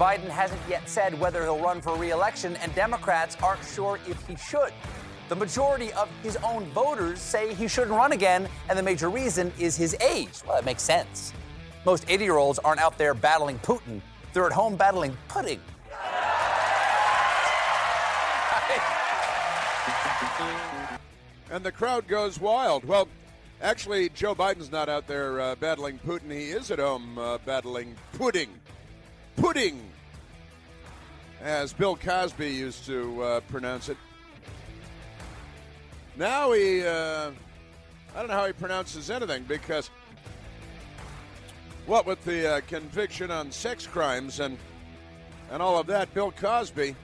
Biden hasn't yet said whether he'll run for re election, and Democrats aren't sure if he should. The majority of his own voters say he shouldn't run again, and the major reason is his age. Well, it makes sense. Most 80 year olds aren't out there battling Putin, they're at home battling pudding. And the crowd goes wild. Well, actually, Joe Biden's not out there uh, battling Putin. He is at home uh, battling pudding. Pudding! As Bill Cosby used to uh, pronounce it. Now he, uh, I don't know how he pronounces anything because, what with the uh, conviction on sex crimes and and all of that, Bill Cosby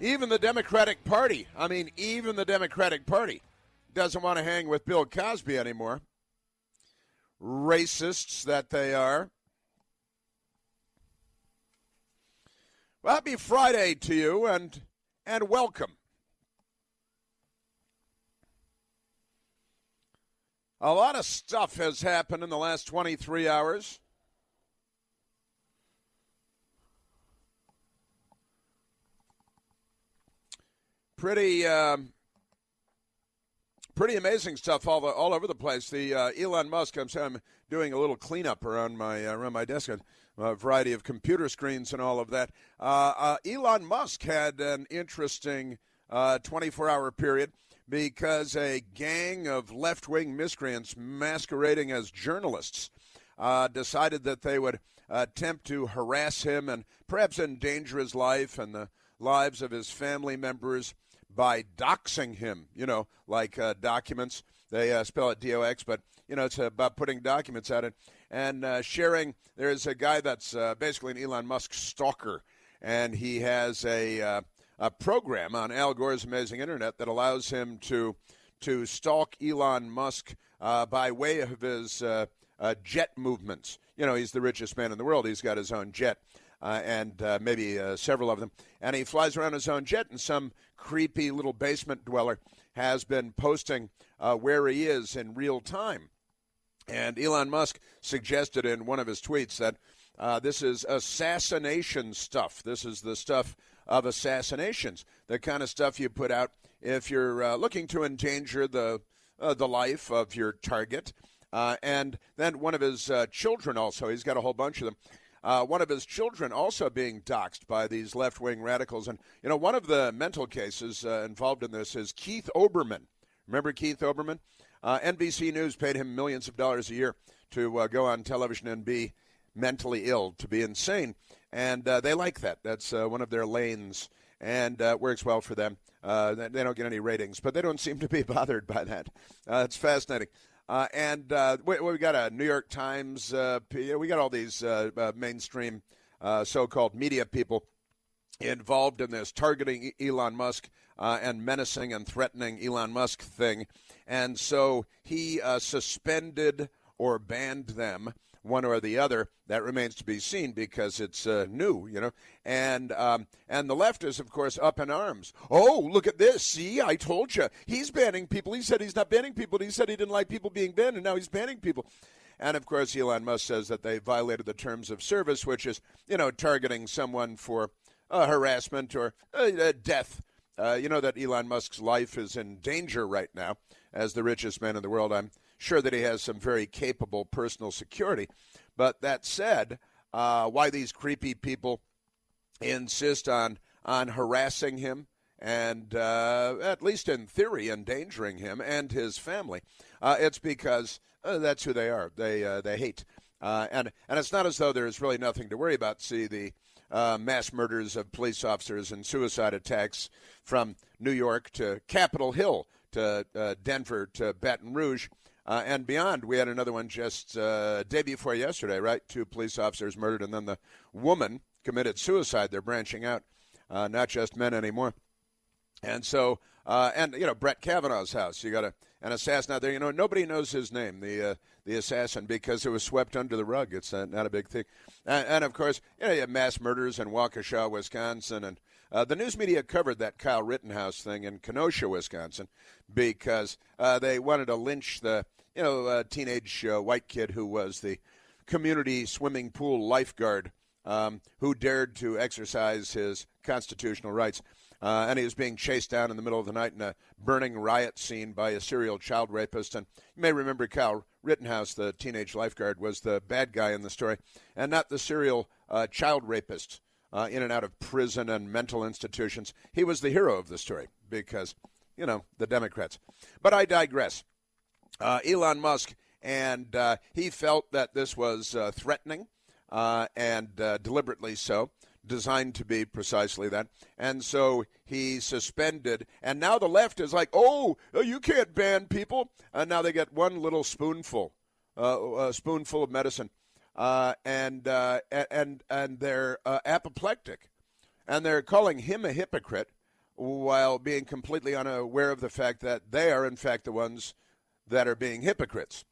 Even the Democratic Party, I mean, even the Democratic Party doesn't want to hang with Bill Cosby anymore. Racists that they are. Well, happy Friday to you and and welcome. A lot of stuff has happened in the last 23 hours. pretty um, pretty amazing stuff all the, all over the place. The uh, Elon Musk, I'm, I'm doing a little cleanup around my uh, around my desk, a variety of computer screens and all of that. Uh, uh Elon Musk had an interesting 24-hour uh, period because a gang of left-wing miscreants masquerading as journalists uh, decided that they would attempt to harass him and perhaps endanger his life and the lives of his family members by doxing him, you know, like uh, documents. They uh, spell it D O X, but, you know, it's about putting documents out it and uh, sharing. There's a guy that's uh, basically an Elon Musk stalker, and he has a, uh, a program on Al Gore's Amazing Internet that allows him to, to stalk Elon Musk uh, by way of his jet movements. You know, he's the richest man in the world, he's got his own jet. Uh, and uh, maybe uh, several of them. And he flies around his own jet, and some creepy little basement dweller has been posting uh, where he is in real time. And Elon Musk suggested in one of his tweets that uh, this is assassination stuff. This is the stuff of assassinations, the kind of stuff you put out if you're uh, looking to endanger the the life of your target. and then one of his children also, he's got a whole bunch of them uh, one of his children also being doxxed by these left wing radicals. And, you know, one of the mental cases uh, involved in this is Keith Olbermann. Remember Keith Olbermann? Uh, NBC News paid him millions of dollars a year to uh, go on television and be mentally ill, to be insane. And uh, they like that. That's uh, one of their lanes and uh, works well for them. Uh, they don't get any ratings, but they don't seem to be bothered by that. It's fascinating. And we, we, got a New York Times. We got all these mainstream uh, so-called media people involved in this targeting Elon Musk and menacing and threatening Elon Musk thing. And so he suspended or banned them one or the other. That remains to be seen because it's uh, new, you know. And um, and the left is, of course, up in arms. Oh, look at this! See, I told you, he's banning people. He said he's not banning people. He said he didn't like people being banned, and now he's banning people. And of course, Elon Musk says that they violated the terms of service, which is, you know, targeting someone for uh, harassment or uh, death. Uh, you know that Elon Musk's life is in danger right now as the richest man in the world. I'm Sure that he has some very capable personal security. But that said, uh, why these creepy people insist on, on harassing him and, uh, at least in theory, endangering him and his family, uh, it's because uh, that's who they are. They, uh, they hate. Uh, and, and it's not as though there's really nothing to worry about. See, the mass murders of police officers and suicide attacks from New York to Capitol Hill to Denver to Baton Rouge uh, and beyond, we had another one just uh, day before yesterday, right? Two police officers murdered, and then the woman committed suicide. They're branching out, uh, not just men anymore. And so, uh, and you know, Brett Kavanaugh's house. You got a, an assassin out there. You know, nobody knows his name, the uh, the assassin, because it was swept under the rug. It's uh, not a big thing. And, and, of course, you know, you have mass murders in Waukesha, Wisconsin, and uh, the news media covered that Kyle Rittenhouse thing in Kenosha, Wisconsin, because uh, they wanted to lynch the you know, a teenage uh, white kid who was the community swimming pool lifeguard um, who dared to exercise his constitutional rights. Uh, and he was being chased down in the middle of the night in a burning riot scene by a serial child rapist. And you may remember Kyle Rittenhouse, the teenage lifeguard, was the bad guy in the story, and not the serial uh, child rapist uh, in and out of prison and mental institutions. He was the hero of the story because, you know, the Democrats. But I digress. Uh, Elon Musk, and uh, he felt that this was uh, threatening and deliberately so, designed to be precisely that. And so he suspended, and now the left is like, oh, uh, you can't ban people. And now they get one little spoonful, uh, a spoonful of medicine, uh, and, uh, and, and they're apoplectic. And they're calling him a hypocrite while being completely unaware of the fact that they are, in fact, the ones that are being hypocrites.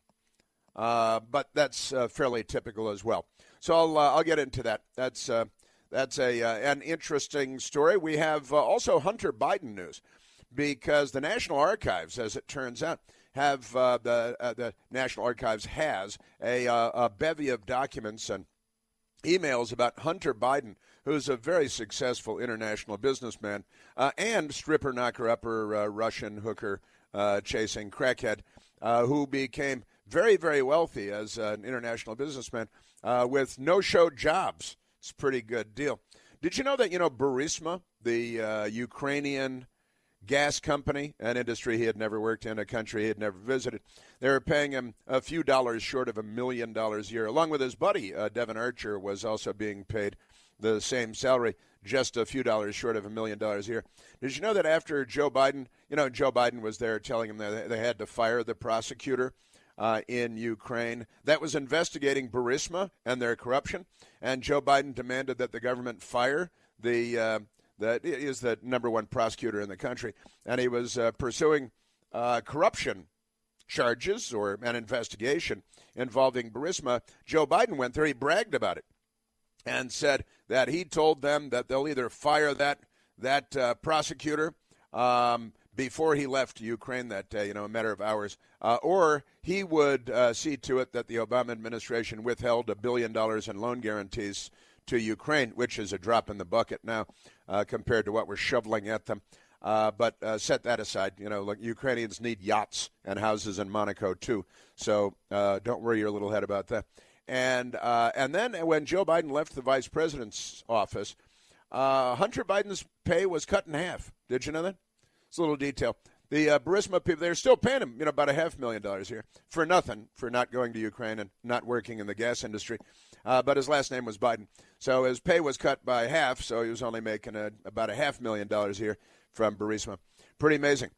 but that's fairly typical as well. So I'll uh, I'll get into that. That's uh, that's a uh, an interesting story. We have uh, also Hunter Biden news because the National Archives, as it turns out, have uh, the uh, the National Archives has a, a bevy of documents and emails about Hunter Biden, who's a very successful international businessman and stripper knocker upper Russian hooker chasing crackhead, who became very, very wealthy as an international businessman uh, with no show jobs. It's a pretty good deal. Did you know that, you know, Burisma, the uh, Ukrainian gas company, an industry he had never worked in, a country he had never visited, they were paying him a few dollars short of a million dollars a year. Along with his buddy, uh, Devon Archer, was also being paid the same salary, just a few dollars short of a million dollars a year. Did you know that after Joe Biden, you know, Joe Biden was there telling him that they had to fire the prosecutor uh, in Ukraine that was investigating Burisma and their corruption. And Joe Biden demanded that the government fire the uh, that is the number one prosecutor in the country, and he was uh, pursuing uh, corruption charges or an investigation involving Burisma. Joe Biden went there. He bragged about it and said that he told them that they'll either fire that that uh, prosecutor. Um, before he left Ukraine that day, you know, a matter of hours, uh, or he would uh, see to it that the Obama administration withheld a billion dollars in loan guarantees to Ukraine, which is a drop in the bucket now uh, compared to what we're shoveling at them. Uh, but uh, set that aside. You know, look, Ukrainians need yachts and houses in Monaco too. So uh, don't worry your little head about that. And and then when Joe Biden left the vice president's office, Hunter Biden's pay was cut in half. Did you know that? It's a little detail. The uh, Burisma people, they're still paying him, you know, about a half million dollars here for nothing, for not going to Ukraine and not working in the gas industry. Uh, but his last name was Biden. So his pay was cut by half, so he was only making a, about a half million dollars here from Burisma. Pretty amazing.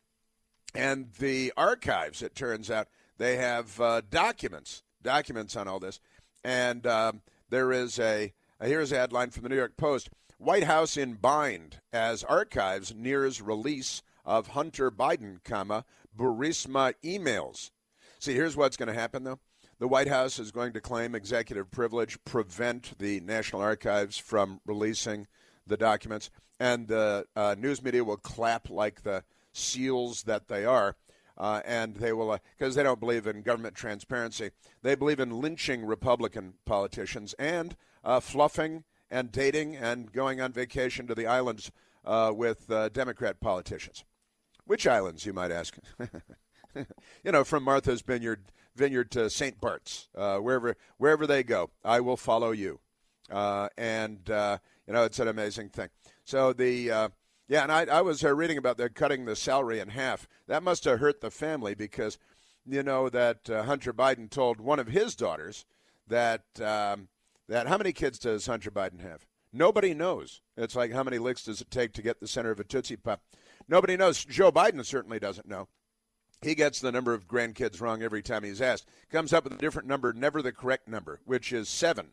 And the archives, it turns out, they have uh, documents, documents on all this. And um, there is a, here's a headline from the New York Post White House in bind as archives nears release of Hunter Biden, comma, Burisma emails. See, here's what's going to happen, though. The White House is going to claim executive privilege, prevent the National Archives from releasing the documents, and the uh, news media will clap like the seals that they are. Uh, and they will, because uh, they don't believe in government transparency. They believe in lynching Republican politicians and uh, fluffing and dating and going on vacation to the islands uh, with uh, Democrat politicians. Which islands, you might ask? you know, from Martha's Vineyard, Vineyard to St. Bart's, uh, wherever wherever they go, I will follow you. Uh, and uh, you know, it's an amazing thing. So the uh, yeah, and I, I was uh, reading about they're cutting the salary in half. That must have hurt the family because you know that uh, Hunter Biden told one of his daughters that um, that how many kids does Hunter Biden have? Nobody knows. It's like how many licks does it take to get the center of a Tootsie Pop? Nobody knows. Joe Biden certainly doesn't know. He gets the number of grandkids wrong every time he's asked. Comes up with a different number, never the correct number, which is seven.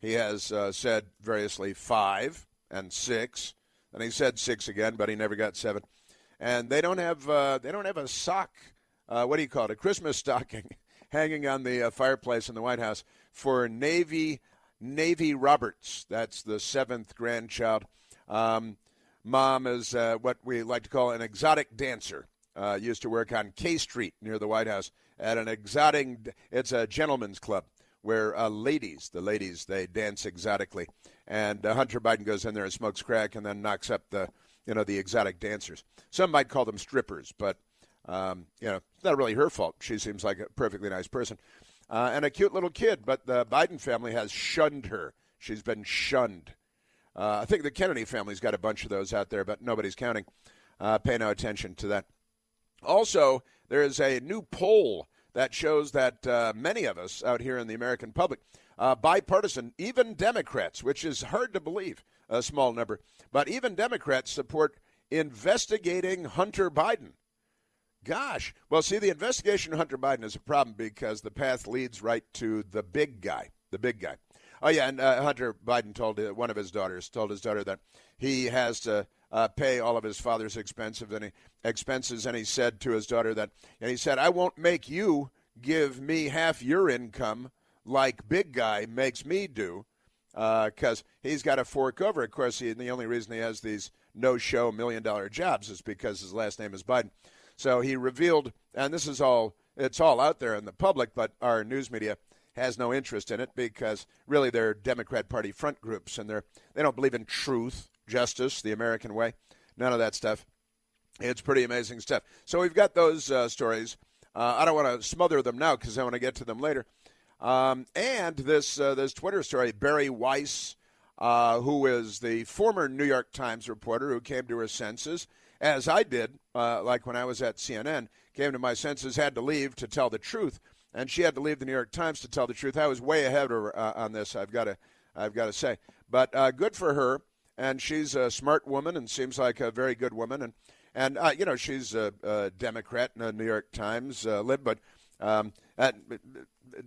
He has uh, said variously five and six, and he said six again, but he never got seven. And they don't have uh, they don't have a sock. Uh, what do you call it? A Christmas stocking hanging on the uh, fireplace in the White House for Navy Navy Roberts. That's the seventh grandchild. Um, Mom is uh, what we like to call an exotic dancer. Uh, used to work on K Street near the White House at an exotic. It's a gentleman's club where uh, ladies, the ladies, they dance exotically, and uh, Hunter Biden goes in there and smokes crack, and then knocks up the, you know, the exotic dancers. Some might call them strippers, but um, you know, it's not really her fault. She seems like a perfectly nice person, uh, and a cute little kid. But the Biden family has shunned her. She's been shunned. Uh, I think the Kennedy family's got a bunch of those out there, but nobody's counting. Uh, pay no attention to that. Also, there is a new poll that shows that uh, many of us out here in the American public, uh, bipartisan, even Democrats, which is hard to believe, a small number, but even Democrats support investigating Hunter Biden. Gosh. Well, see, the investigation of Hunter Biden is a problem because the path leads right to the big guy. The big guy. Oh, yeah, and uh, Hunter Biden told uh, one of his daughters, told his daughter that he has to uh, pay all of his father's expenses, and he, expenses, and he said to his daughter that, and he said, I won't make you give me half your income like big guy makes me do, because uh, he's got to fork over. Of course, he, the only reason he has these no-show million-dollar jobs is because his last name is Biden. So he revealed, and this is all it's all out there in the public, but our news media has no interest in it because really they're Democrat Party front groups and they're they don't believe in truth, justice, the American way, none of that stuff. It's pretty amazing stuff. So we've got those uh, stories. Uh, I don't want to smother them now because I want to get to them later. Um, and this uh, this Twitter story, Bari Weiss, uh, who is the former New York Times reporter who came to her senses as I did, uh, like when I was at CNN, came to my senses, had to leave to tell the truth, and she had to leave the New York Times to tell the truth. I was way ahead of her uh, on this. I've got to, I've got to say, but uh, good for her, and she's a smart woman and seems like a very good woman, and and uh, you know she's a, a Democrat in the New York Times uh, lib, but um, that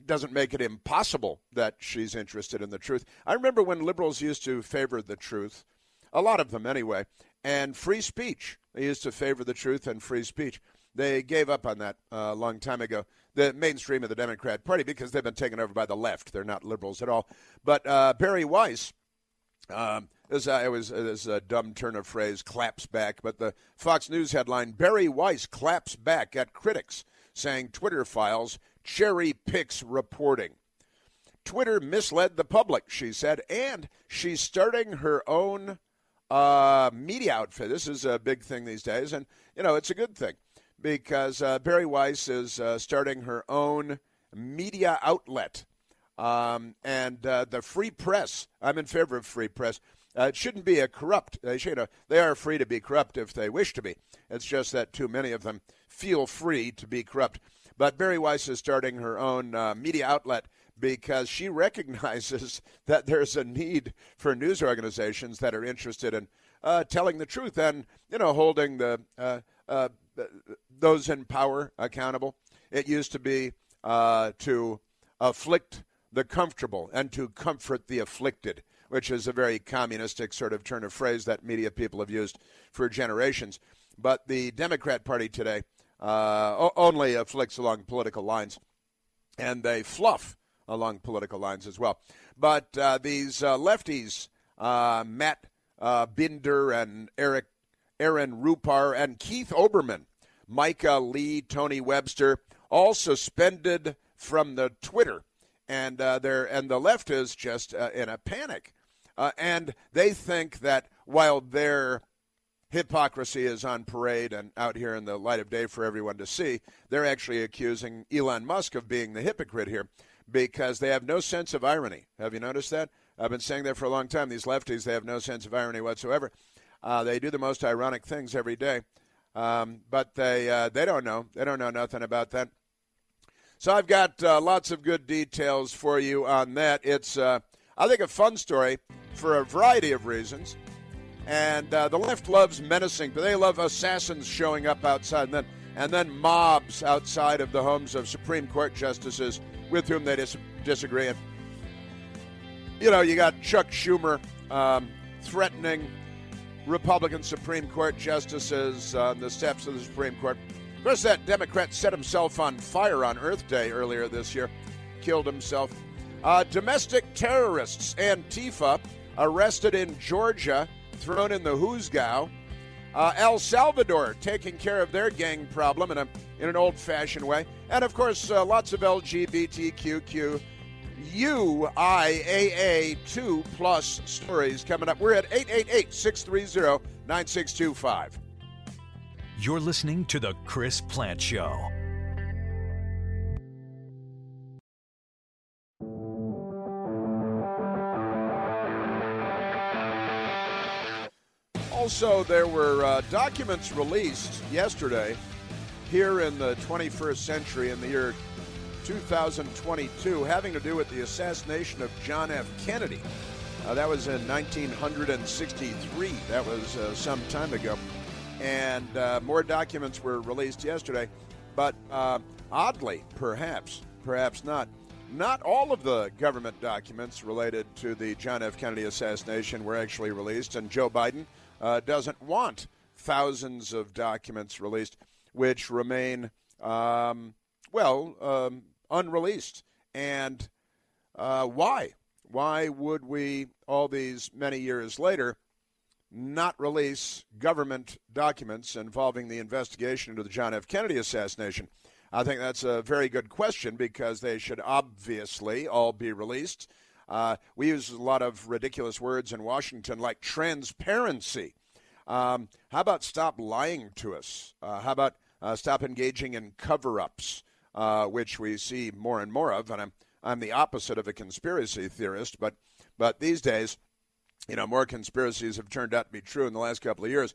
doesn't make it impossible that she's interested in the truth. I remember when liberals used to favor the truth, a lot of them anyway, and free speech. They used to favor the truth and free speech. They gave up on that uh, a long time ago. The mainstream of the Democrat Party, because they've been taken over by the left. They're not liberals at all. But uh, Bari Weiss, um, this, uh, was this a dumb turn of phrase, claps back. But the Fox News headline: Bari Weiss claps back at critics, saying Twitter files cherry picks reporting. Twitter misled the public, she said, and she's starting her own uh, media outfit. This is a big thing these days, and you know it's a good thing because uh, Bari Weiss is uh, starting her own media outlet, um, and uh, the free press. I'm in favor of free press. Uh, it shouldn't be a corrupt. They should. Uh, they are free to be corrupt if they wish to be. It's just that too many of them feel free to be corrupt. But Bari Weiss is starting her own media outlet because she recognizes that there's a need for news organizations that are interested in uh, telling the truth and you know holding the uh, uh, those in power accountable. It used to be uh, to afflict the comfortable and to comfort the afflicted, which is a very communistic sort of turn of phrase that media people have used for generations. But the Democrat Party today uh, only afflicts along political lines, and they fluff along political lines as well. But uh, these uh, lefties, uh, Matt uh, Binder and Eric, Aaron Rupar and Keith Olbermann, Micah Lee, Tony Webster, all suspended from the Twitter, and uh, and the left is just uh, in a panic, and they think that while their hypocrisy is on parade and out here in the light of day for everyone to see, they're actually accusing Elon Musk of being the hypocrite here because they have no sense of irony. Have you noticed that? I've been saying that for a long time. These lefties, they have no sense of irony whatsoever. Uh, they do the most ironic things every day, um, but they uh, they don't know. They don't know nothing about that. So I've got uh, lots of good details for you on that. It's uh, I think a fun story for a variety of reasons. And uh, the left loves menacing, but they love assassins showing up outside, and then and then mobs outside of the homes of Supreme Court justices with whom they dis- disagree. And, you know, you got Chuck Schumer um, threatening Republican Supreme Court justices on the steps of the Supreme Court. Of course, that Democrat set himself on fire on Earth Day earlier this year, killed himself. Uh, domestic terrorists, Antifa, arrested in Georgia, thrown in the Hoosgow. Uh, El Salvador taking care of their gang problem in, a, in an old fashioned way. And of course, uh, lots of LGBTQ UIAA 2 plus stories coming up. We're at 888 630 9625. You're listening to The Chris Plante Show. Also, there were uh, documents released yesterday here in the 21st century in the year 2022 having to do with the assassination of John F. Kennedy. Uh, that was in 1963. That was uh, some time ago. And uh, more documents were released yesterday. But uh, oddly, perhaps, perhaps not, not all of the government documents related to the John F. Kennedy assassination were actually released. And Joe Biden uh, doesn't want thousands of documents released, which remain, um, well, um, unreleased. And uh, why? Why would we, all these many years later, not release government documents involving the investigation into the John F. Kennedy assassination? I think that's a very good question because they should obviously all be released. Uh, we use a lot of ridiculous words in Washington like transparency. Um, how about stop lying to us? Uh, how about uh, stop engaging in cover ups, uh, which we see more and more of? And I'm, I'm the opposite of a conspiracy theorist, but, but these days, you know, more conspiracies have turned out to be true in the last couple of years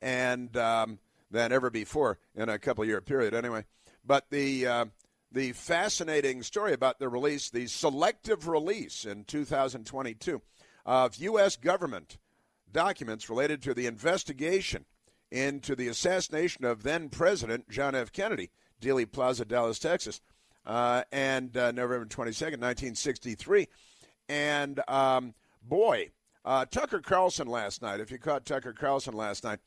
and um, than ever before in a couple of year period, anyway. But the uh, the fascinating story about the release, the selective release in 2022 of U.S. government documents related to the investigation into the assassination of then President John F. Kennedy, Dealey Plaza, Dallas, Texas, uh, and uh, November 22nd, 1963. And um, boy, uh, Tucker Carlson last night, if you caught Tucker Carlson last night,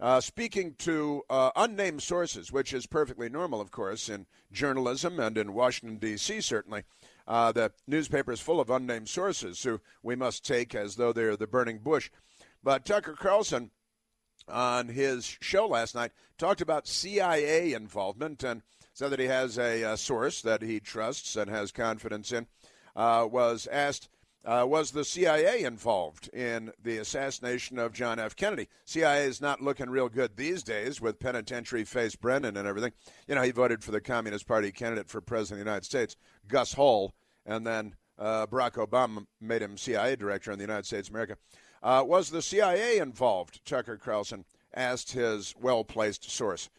uh, speaking to uh, unnamed sources, which is perfectly normal, of course, in journalism and in Washington, D.C., certainly. Uh, the newspaper is full of unnamed sources who we must take as though they're the burning bush. But Tucker Carlson, on his show last night, talked about CIA involvement and said that he has a, a source that he trusts and has confidence in. Uh, was asked uh, was the CIA involved in the assassination of John F. Kennedy? CIA is not looking real good these days with penitentiary face Brennan and everything. You know, he voted for the Communist Party candidate for president of the United States, Gus Hall, and then uh, Barack Obama made him CIA director in the United States of America. Uh, was the CIA involved? Tucker Carlson asked his well placed source.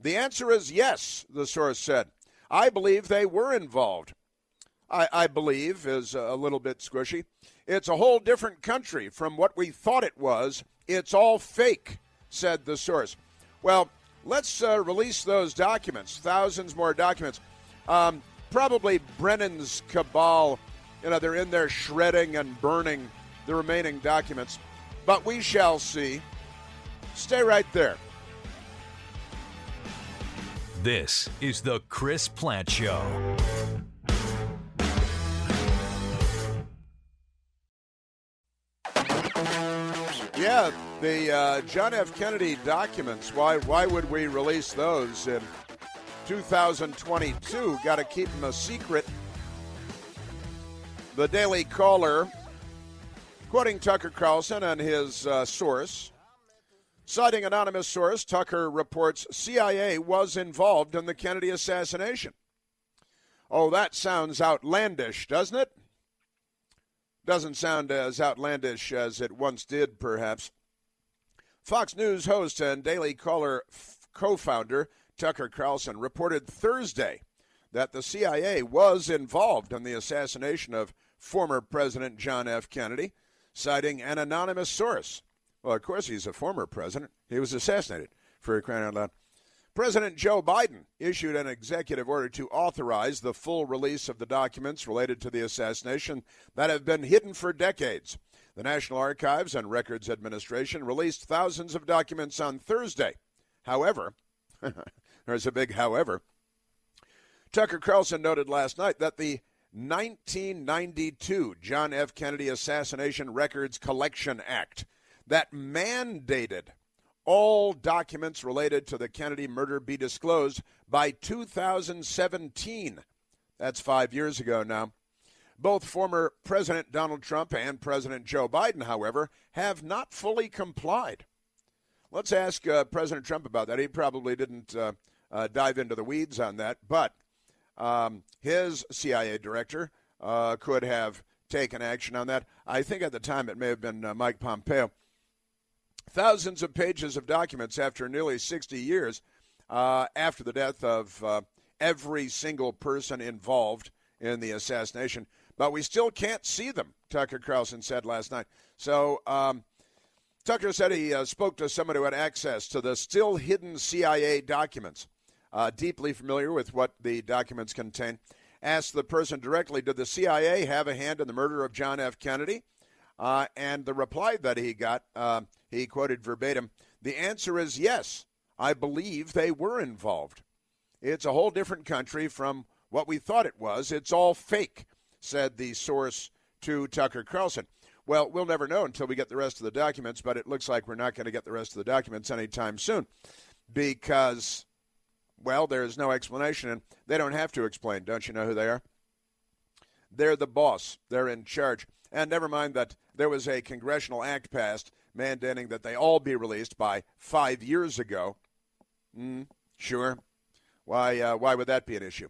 The answer is yes, the source said. I believe they were involved. I, I believe, is a little bit squishy. It's a whole different country from what we thought it was. It's all fake, said the source. Well, let's uh, release those documents, thousands more documents. Um, probably Brennan's cabal, you know, they're in there shredding and burning the remaining documents. But we shall see. Stay right there. This is the Chris Plante Show. Yeah, the uh, John F. Kennedy documents. Why? Why would we release those in 2022? Got to keep them a secret. The Daily Caller, quoting Tucker Carlson and his uh, source, citing anonymous source, Tucker reports CIA was involved in the Kennedy assassination. Oh, that sounds outlandish, doesn't it? Doesn't sound as outlandish as it once did, perhaps. Fox News host and Daily Caller f- co founder Tucker Carlson reported Thursday that the CIA was involved in the assassination of former President John F. Kennedy, citing an anonymous source. Well, of course, he's a former president. He was assassinated, for crying out loud. President Joe Biden issued an executive order to authorize the full release of the documents related to the assassination that have been hidden for decades. The National Archives and Records Administration released thousands of documents on Thursday. However, there's a big however. Tucker Carlson noted last night that the 1992 John F. Kennedy Assassination Records Collection Act that mandated all documents related to the Kennedy murder be disclosed by 2017. That's five years ago now. Both former President Donald Trump and President Joe Biden, however, have not fully complied. Let's ask uh, President Trump about that. He probably didn't uh, uh, dive into the weeds on that, but um, his CIA director uh, could have taken action on that. I think at the time it may have been uh, Mike Pompeo. Thousands of pages of documents after nearly 60 years uh, after the death of every single person involved in the assassination but we still can't see them, Tucker Carlson said last night. So um, Tucker said he uh, spoke to someone who had access to the still hidden CIA documents, uh, deeply familiar with what the documents contain. Asked the person directly, Did the CIA have a hand in the murder of John F. Kennedy? Uh, and the reply that he got, uh, he quoted verbatim The answer is yes. I believe they were involved. It's a whole different country from what we thought it was. It's all fake said the source to Tucker Carlson. Well, we'll never know until we get the rest of the documents, but it looks like we're not going to get the rest of the documents anytime soon because, well, there's no explanation, and they don't have to explain. Don't you know who they are? They're the boss, they're in charge. And never mind that there was a congressional act passed mandating that they all be released by five years ago. Mm, sure. Why, uh, why would that be an issue?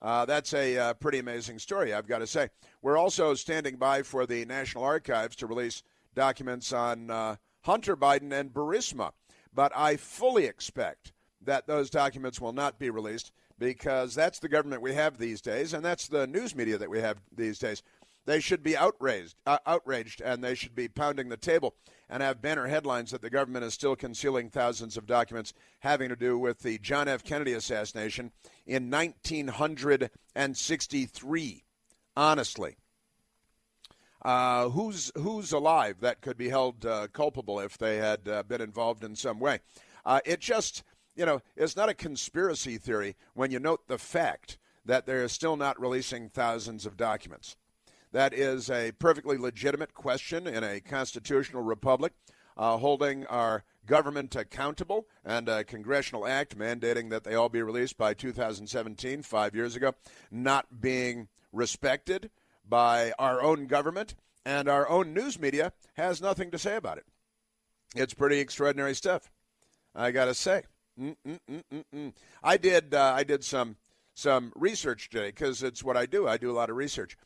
Uh, that's a uh, pretty amazing story, I've got to say. We're also standing by for the National Archives to release documents on uh, Hunter Biden and Burisma. But I fully expect that those documents will not be released because that's the government we have these days, and that's the news media that we have these days. They should be outraged, uh, outraged, and they should be pounding the table and have banner headlines that the government is still concealing thousands of documents having to do with the John F. Kennedy assassination in 1963. Honestly. Uh, who's who's alive that could be held uh, culpable if they had uh, been involved in some way? Uh, it just, you know, it's not a conspiracy theory when you note the fact that they're still not releasing thousands of documents. That is a perfectly legitimate question in a constitutional republic, uh, holding our government accountable and a congressional act mandating that they all be released by 2017, five years ago, not being respected by our own government and our own news media has nothing to say about it. It's pretty extraordinary stuff. I got to say. Mm-mm-mm-mm-mm. I did. Uh, I did some some research today because it's what I do. I do a lot of research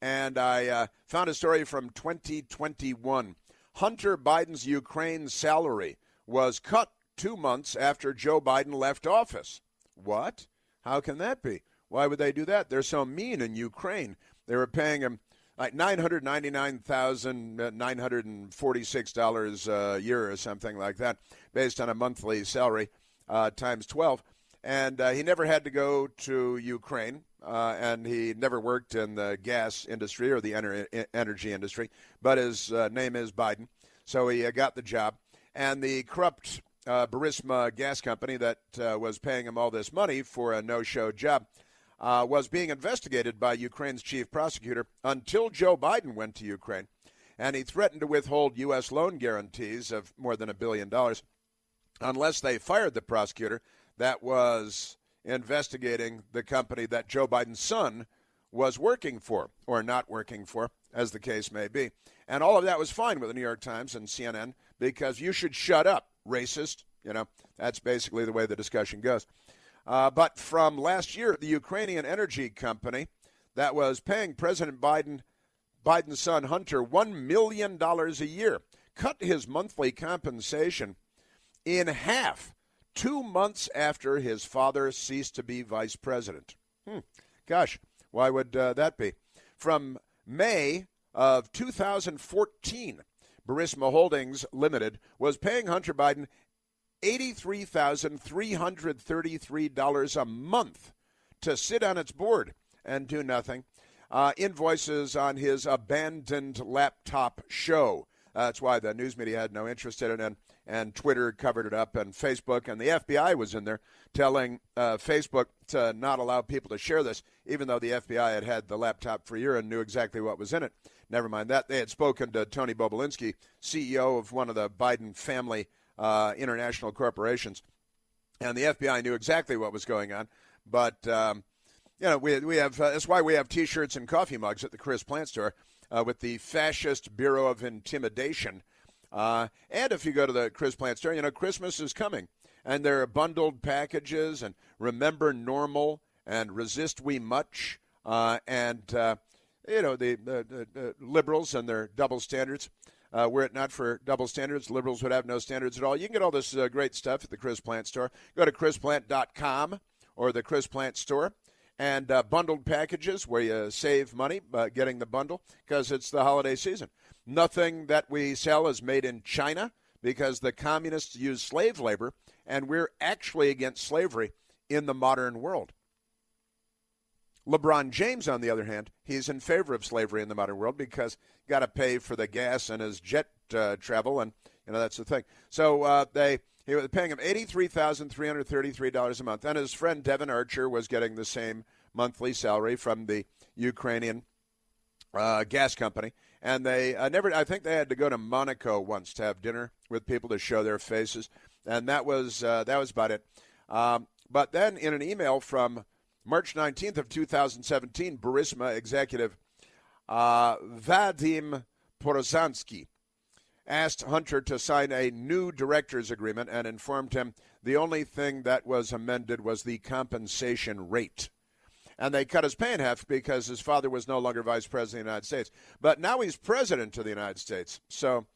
and I uh, found a story from 2021. Hunter Biden's Ukraine salary was cut two months after Joe Biden left office. What? How can that be? Why would they do that? They're so mean in Ukraine. They were paying him like nine hundred ninety nine thousand nine hundred and forty six dollars a year or something like that, based on a monthly salary uh, times twelve. And uh, he never had to go to Ukraine uh, and he never worked in the gas industry or the ener- energy industry, but his uh, name is Biden, so he uh, got the job. And the corrupt uh, Burisma gas company that was paying him all this money for a no-show job uh, was being investigated by Ukraine's chief prosecutor until Joe Biden went to Ukraine, and he threatened to withhold U.S. loan guarantees of more than a billion dollars unless they fired the prosecutor. That was investigating the company that Joe Biden's son was working for or not working for, as the case may be. And all of that was fine with the New York Times and CNN because you should shut up, racist. You know, that's basically the way the discussion goes. Uh, but from last year, the Ukrainian energy company that was paying President Biden, Biden's son Hunter, $1 million a year, cut his monthly compensation in half two months after his father ceased to be vice president. Hmm. Gosh, why would uh, that be? From May of 2014, Burisma Holdings Limited was paying Hunter Biden $83,333 a month to sit on its board and do nothing. Uh, invoices on his abandoned laptop show. that's why the news media had no interest in it. And and Twitter covered it up, and Facebook and the FBI was in there telling uh, Facebook to not allow people to share this, even though the FBI had had the laptop for a year and knew exactly what was in it. Never mind that. They had spoken to Tony Bobulinski, CEO of one of the Biden family uh, international corporations, and the FBI knew exactly what was going on. But um, you know, we, we have, uh, that's why we have t shirts and coffee mugs at the Chris Plante store uh, with the Fascist Bureau of Intimidation. Uh, and if you go to the Chris Plante store, you know, Christmas is coming. And there are bundled packages and Remember Normal and Resist We Much. Uh, and, uh, you know, the, the, the, liberals and their double standards. Uh, were it not for double standards, liberals would have no standards at all. You can get all this uh, great stuff at the Chris Plante store. Go to chrisplant.com or the Chris Plante store and uh, bundled packages where you save money by getting the bundle because it's the holiday season. Nothing that we sell is made in China because the communists use slave labor, and we're actually against slavery in the modern world. LeBron James, on the other hand, he's in favor of slavery in the modern world because got to pay for the gas and his jet uh, travel, and you know that's the thing. So uh, they he was paying him $83,333 a month. And his friend Devon Archer was getting the same monthly salary from the Ukrainian uh, gas company. And they uh, never, I think they had to go to Monaco once to have dinner with people to show their faces. And that was, uh, that was about it. Um, but then in an email from March 19th of 2017, Burisma executive uh, Vadim Porozansky asked Hunter to sign a new director's agreement and informed him the only thing that was amended was the compensation rate. And they cut his pay in half because his father was no longer vice president of the United States. But now he's president of the United States. So,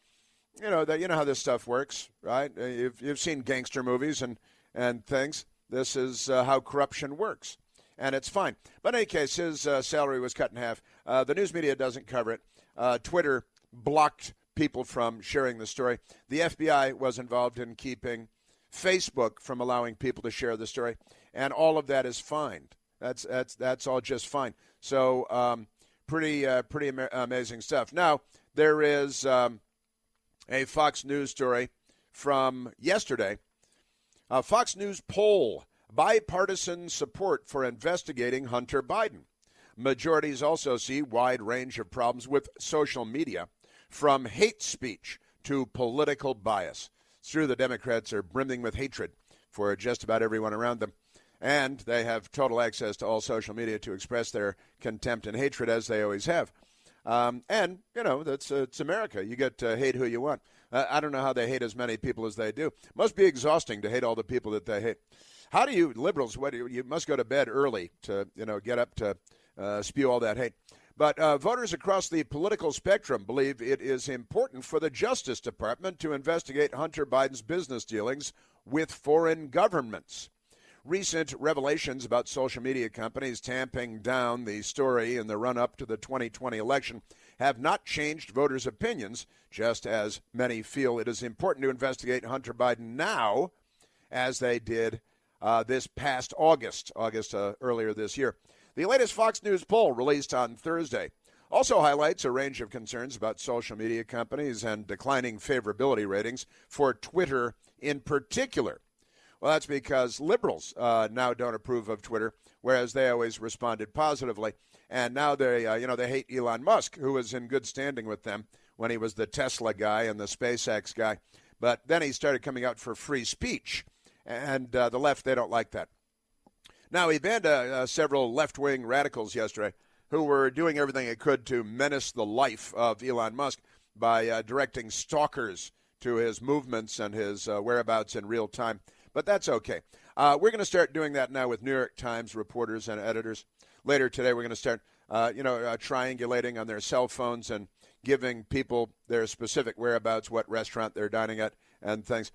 you know, that you know how this stuff works, right? You've, you've seen gangster movies and, and things. This is uh, how corruption works. And it's fine. But in any case, his uh, salary was cut in half. Uh, the news media doesn't cover it. Uh, Twitter blocked people from sharing the story. The FBI was involved in keeping Facebook from allowing people to share the story, and all of that is fine. That's that's that's all just fine. So um, pretty uh, pretty am- amazing stuff. Now there is um, a Fox News story from yesterday. A Fox News poll bipartisan support for investigating Hunter Biden. Majorities also see wide range of problems with social media from hate speech to political bias. It's true the Democrats are brimming with hatred for just about everyone around them. And they have total access to all social media to express their contempt and hatred, as they always have. Um, and, you know, that's, uh, it's America. You get to hate who you want. Uh, I don't know how they hate as many people as they do. Must be exhausting to hate all the people that they hate. How do you, liberals, what, you must go to bed early to, you know, get up to uh, spew all that hate. But uh, voters across the political spectrum believe it is important for the Justice Department to investigate Hunter Biden's business dealings with foreign governments. Recent revelations about social media companies tamping down the story in the run up to the 2020 election have not changed voters' opinions, just as many feel it is important to investigate Hunter Biden now as they did uh, this past August, August uh, earlier this year. The latest Fox News poll released on Thursday also highlights a range of concerns about social media companies and declining favorability ratings for Twitter in particular. Well, that's because liberals uh, now don't approve of Twitter, whereas they always responded positively. And now they, uh, you know, they hate Elon Musk, who was in good standing with them when he was the Tesla guy and the SpaceX guy. But then he started coming out for free speech, and uh, the left they don't like that. Now, he banned uh, uh, several left wing radicals yesterday who were doing everything they could to menace the life of Elon Musk by uh, directing stalkers to his movements and his whereabouts in real time. But that's okay. Uh, we're going to start doing that now with New York Times reporters and editors. Later today, we're going to start, uh, you know, triangulating on their cell phones and giving people their specific whereabouts, what restaurant they're dining at, and things.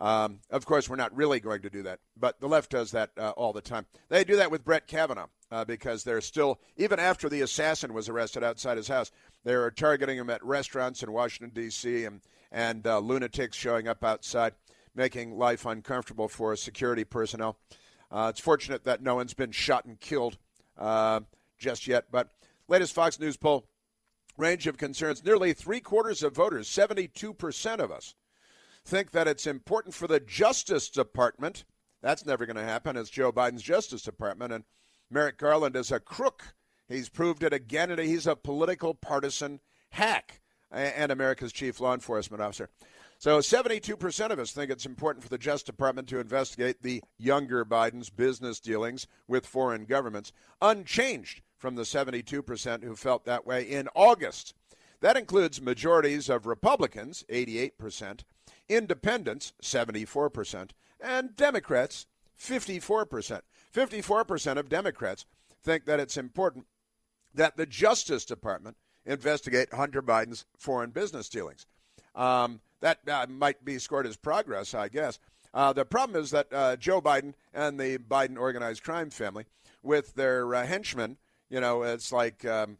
Um, of course, we're not really going to do that, but the left does that uh, all the time. They do that with Brett Kavanaugh uh, because they're still, even after the assassin was arrested outside his house, they are targeting him at restaurants in Washington, D.C., and, and uh, lunatics showing up outside, making life uncomfortable for security personnel. Uh, it's fortunate that no one's been shot and killed uh, just yet, but latest Fox News poll range of concerns nearly three quarters of voters, 72% of us, think that it's important for the Justice Department. That's never going to happen. It's Joe Biden's Justice Department. And Merrick Garland is a crook. He's proved it again, and he's a political partisan hack and America's chief law enforcement officer. So 72% of us think it's important for the Justice Department to investigate the younger Biden's business dealings with foreign governments, unchanged from the 72% who felt that way in August. That includes majorities of Republicans, 88%, independents, 74%, and Democrats, 54%. 54% of Democrats think that it's important that the Justice Department investigate Hunter Biden's foreign business dealings. Um, that uh, might be scored as progress, I guess. Uh, the problem is that uh, Joe Biden and the Biden organized crime family, with their uh, henchmen, you know, it's like um,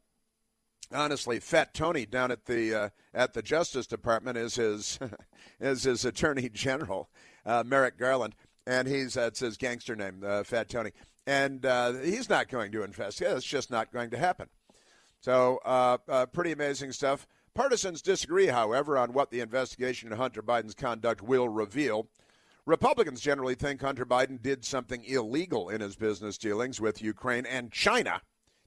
honestly, Fat Tony down at the uh, at the Justice Department is his is his Attorney General uh, Merrick Garland, and he's that's his gangster name, Fat Tony, and he's not going to investigate. It's just not going to happen. So, pretty amazing stuff. Partisans disagree, however, on what the investigation into Hunter Biden's conduct will reveal. Republicans generally think Hunter Biden did something illegal in his business dealings with Ukraine and China.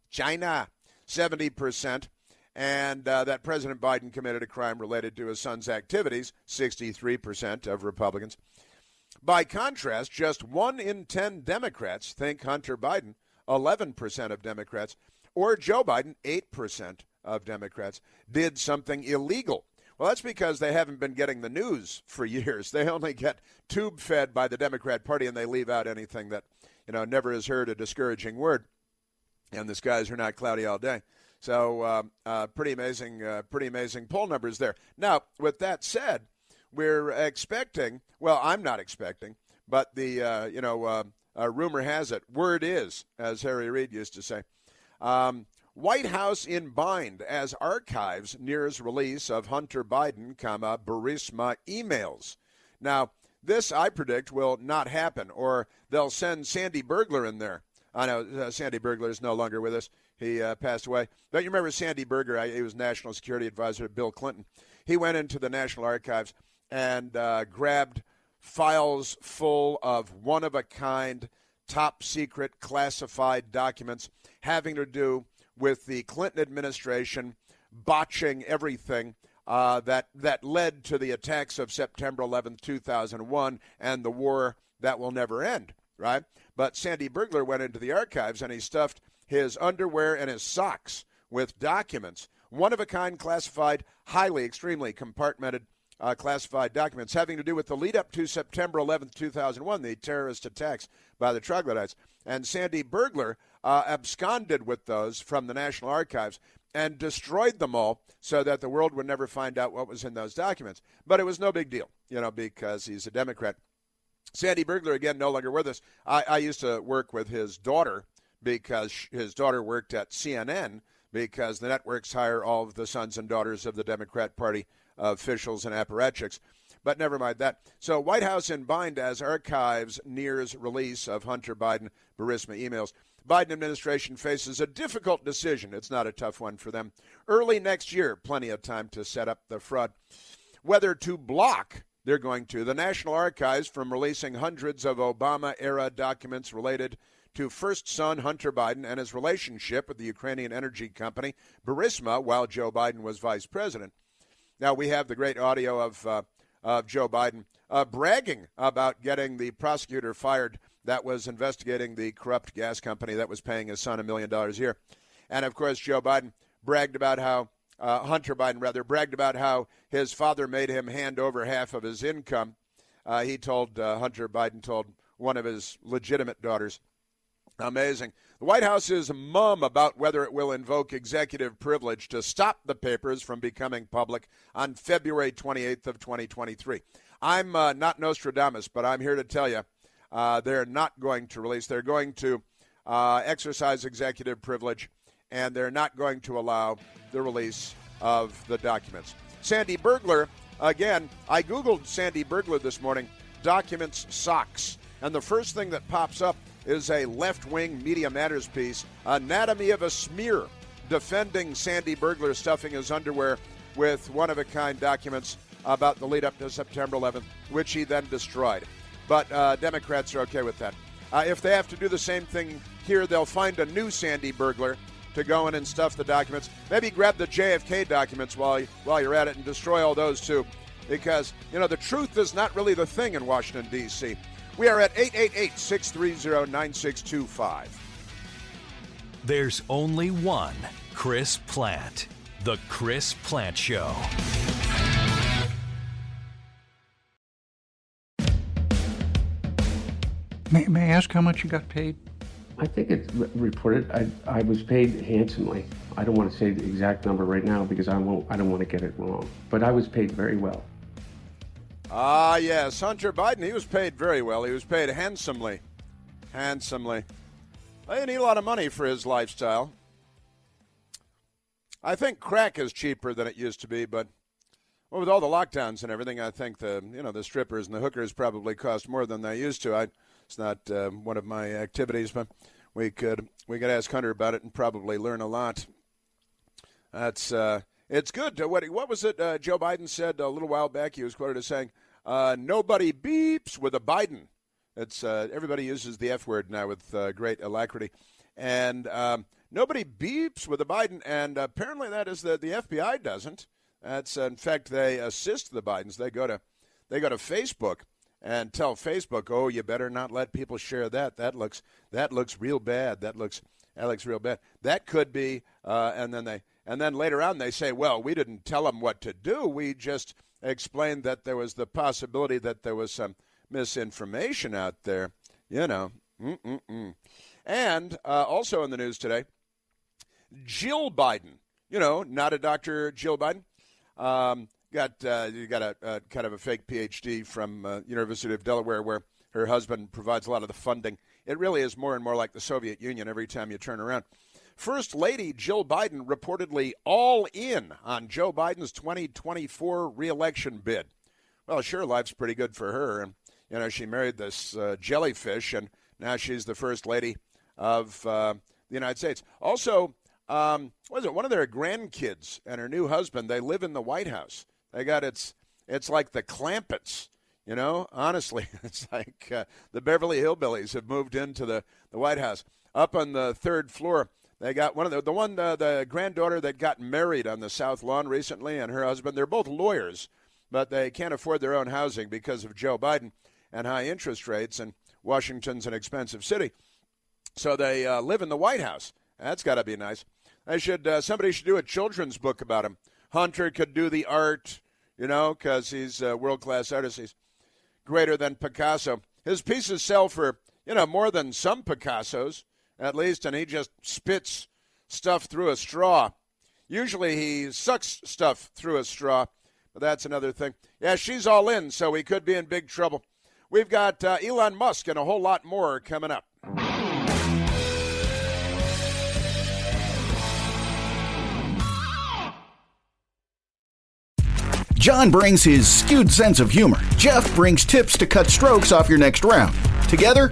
China, 70%. And uh, that President Biden committed a crime related to his son's activities, 63% of Republicans. By contrast, just one in 10 Democrats think Hunter Biden, 11% of Democrats, or Joe Biden, 8% of Democrats, did something illegal. Well, that's because they haven't been getting the news for years. They only get tube fed by the Democrat Party and they leave out anything that, you know, never has heard a discouraging word. And the skies are not cloudy all day. So, uh, uh, pretty amazing, uh, pretty amazing poll numbers there. Now, with that said, we're expecting. Well, I'm not expecting, but the uh, you know uh, uh, rumor has it, word is, as Harry Reid used to say, um, White House in bind as archives nears release of Hunter Biden, comma, Burisma emails. Now, this I predict will not happen, or they'll send Sandy Burglar in there. I know uh, Sandy Burglar is no longer with us. He uh, passed away. Don't you remember Sandy Burglar? I, he was National Security Advisor to Bill Clinton. He went into the National Archives and uh, grabbed files full of one of a kind, top secret, classified documents having to do with the Clinton administration botching everything uh, that that led to the attacks of September 11, 2001, and the war that will never end. Right? But Sandy Burglar went into the archives and he stuffed his underwear and his socks with documents, one of a kind, classified, highly, extremely compartmented. Uh, classified documents having to do with the lead up to September 11, 2001, the terrorist attacks by the troglodytes. And Sandy Burglar uh, absconded with those from the National Archives and destroyed them all so that the world would never find out what was in those documents. But it was no big deal, you know, because he's a Democrat. Sandy Burglar, again, no longer with us. I, I used to work with his daughter because his daughter worked at CNN because the networks hire all of the sons and daughters of the Democrat Party officials and apparatchiks. But never mind that. So, White House in bind as archives nears release of Hunter Biden Burisma emails. Biden administration faces a difficult decision. It's not a tough one for them. Early next year, plenty of time to set up the fraud. Whether to block, they're going to, the National Archives from releasing hundreds of Obama era documents related to first son Hunter Biden and his relationship with the Ukrainian energy company Burisma while Joe Biden was vice president. Now, we have the great audio of, uh, of Joe Biden uh, bragging about getting the prosecutor fired that was investigating the corrupt gas company that was paying his son a million dollars a year. And of course, Joe Biden bragged about how, uh, Hunter Biden rather, bragged about how his father made him hand over half of his income. Uh, he told, uh, Hunter Biden told one of his legitimate daughters. Amazing. The White House is mum about whether it will invoke executive privilege to stop the papers from becoming public on February 28th of 2023. I'm uh, not Nostradamus, but I'm here to tell you uh, they're not going to release. They're going to uh, exercise executive privilege, and they're not going to allow the release of the documents. Sandy Burglar, again, I Googled Sandy Burglar this morning, documents socks, and the first thing that pops up is a left wing Media Matters piece, Anatomy of a Smear, defending Sandy Burglar stuffing his underwear with one of a kind documents about the lead up to September 11th, which he then destroyed. But uh, Democrats are okay with that. Uh, if they have to do the same thing here, they'll find a new Sandy burglar to go in and stuff the documents. Maybe grab the JFK documents while while you're at it and destroy all those too. because, you know, the truth is not really the thing in Washington, D.C. We are at 888 630 9625. There's only one Chris Plante. The Chris Plante Show. May, may I ask how much you got paid? I think it's reported. I, I was paid handsomely. I don't want to say the exact number right now because I won't. I don't want to get it wrong. But I was paid very well. Ah, yes, Hunter Biden. He was paid very well. He was paid handsomely, handsomely. They need a lot of money for his lifestyle. I think crack is cheaper than it used to be, but well, with all the lockdowns and everything, I think the you know the strippers and the hookers probably cost more than they used to. I it's not uh, one of my activities, but we could we could ask Hunter about it and probably learn a lot. That's uh, it's good. What what was it? Uh, Joe Biden said a little while back. He was quoted as saying, uh, "Nobody beeps with a Biden." It's uh, everybody uses the F word now with uh, great alacrity, and um, nobody beeps with a Biden. And apparently, that is the the FBI doesn't. That's in fact they assist the Bidens. They go to they go to Facebook and tell Facebook, "Oh, you better not let people share that. That looks that looks real bad. That looks that looks real bad." That could be, uh, and then they and then later on they say, "Well, we didn't tell them what to do. We just explained that there was the possibility that there was some misinformation out there." You know, Mm-mm-mm. and uh, also in the news today, Jill Biden. You know, not a Dr. Jill Biden. Um, got uh, you got a, a, kind of a fake PhD from uh, University of Delaware, where her husband provides a lot of the funding. It really is more and more like the Soviet Union every time you turn around. First Lady Jill Biden reportedly all in on Joe Biden's 2024 reelection bid. Well, sure, life's pretty good for her, and you know she married this uh, jellyfish, and now she's the first lady of uh, the United States. Also, um, was it one of their grandkids and her new husband? They live in the White House. They got it's it's like the Clampetts, you know. Honestly, it's like uh, the Beverly Hillbillies have moved into the the White House. Up on the third floor, they got one of the the one uh, the granddaughter that got married on the South Lawn recently, and her husband. They're both lawyers, but they can't afford their own housing because of Joe Biden and high interest rates, and Washington's an expensive city. So they uh, live in the White House. That's got to be nice. I should uh, somebody should do a children's book about him. Hunter could do the art, you know, because he's a world class artist. He's greater than Picasso. His pieces sell for, you know, more than some Picassos, at least, and he just spits stuff through a straw. Usually he sucks stuff through a straw, but that's another thing. Yeah, she's all in, so we could be in big trouble. We've got uh, Elon Musk and a whole lot more coming up. John brings his skewed sense of humor. Jeff brings tips to cut strokes off your next round. Together,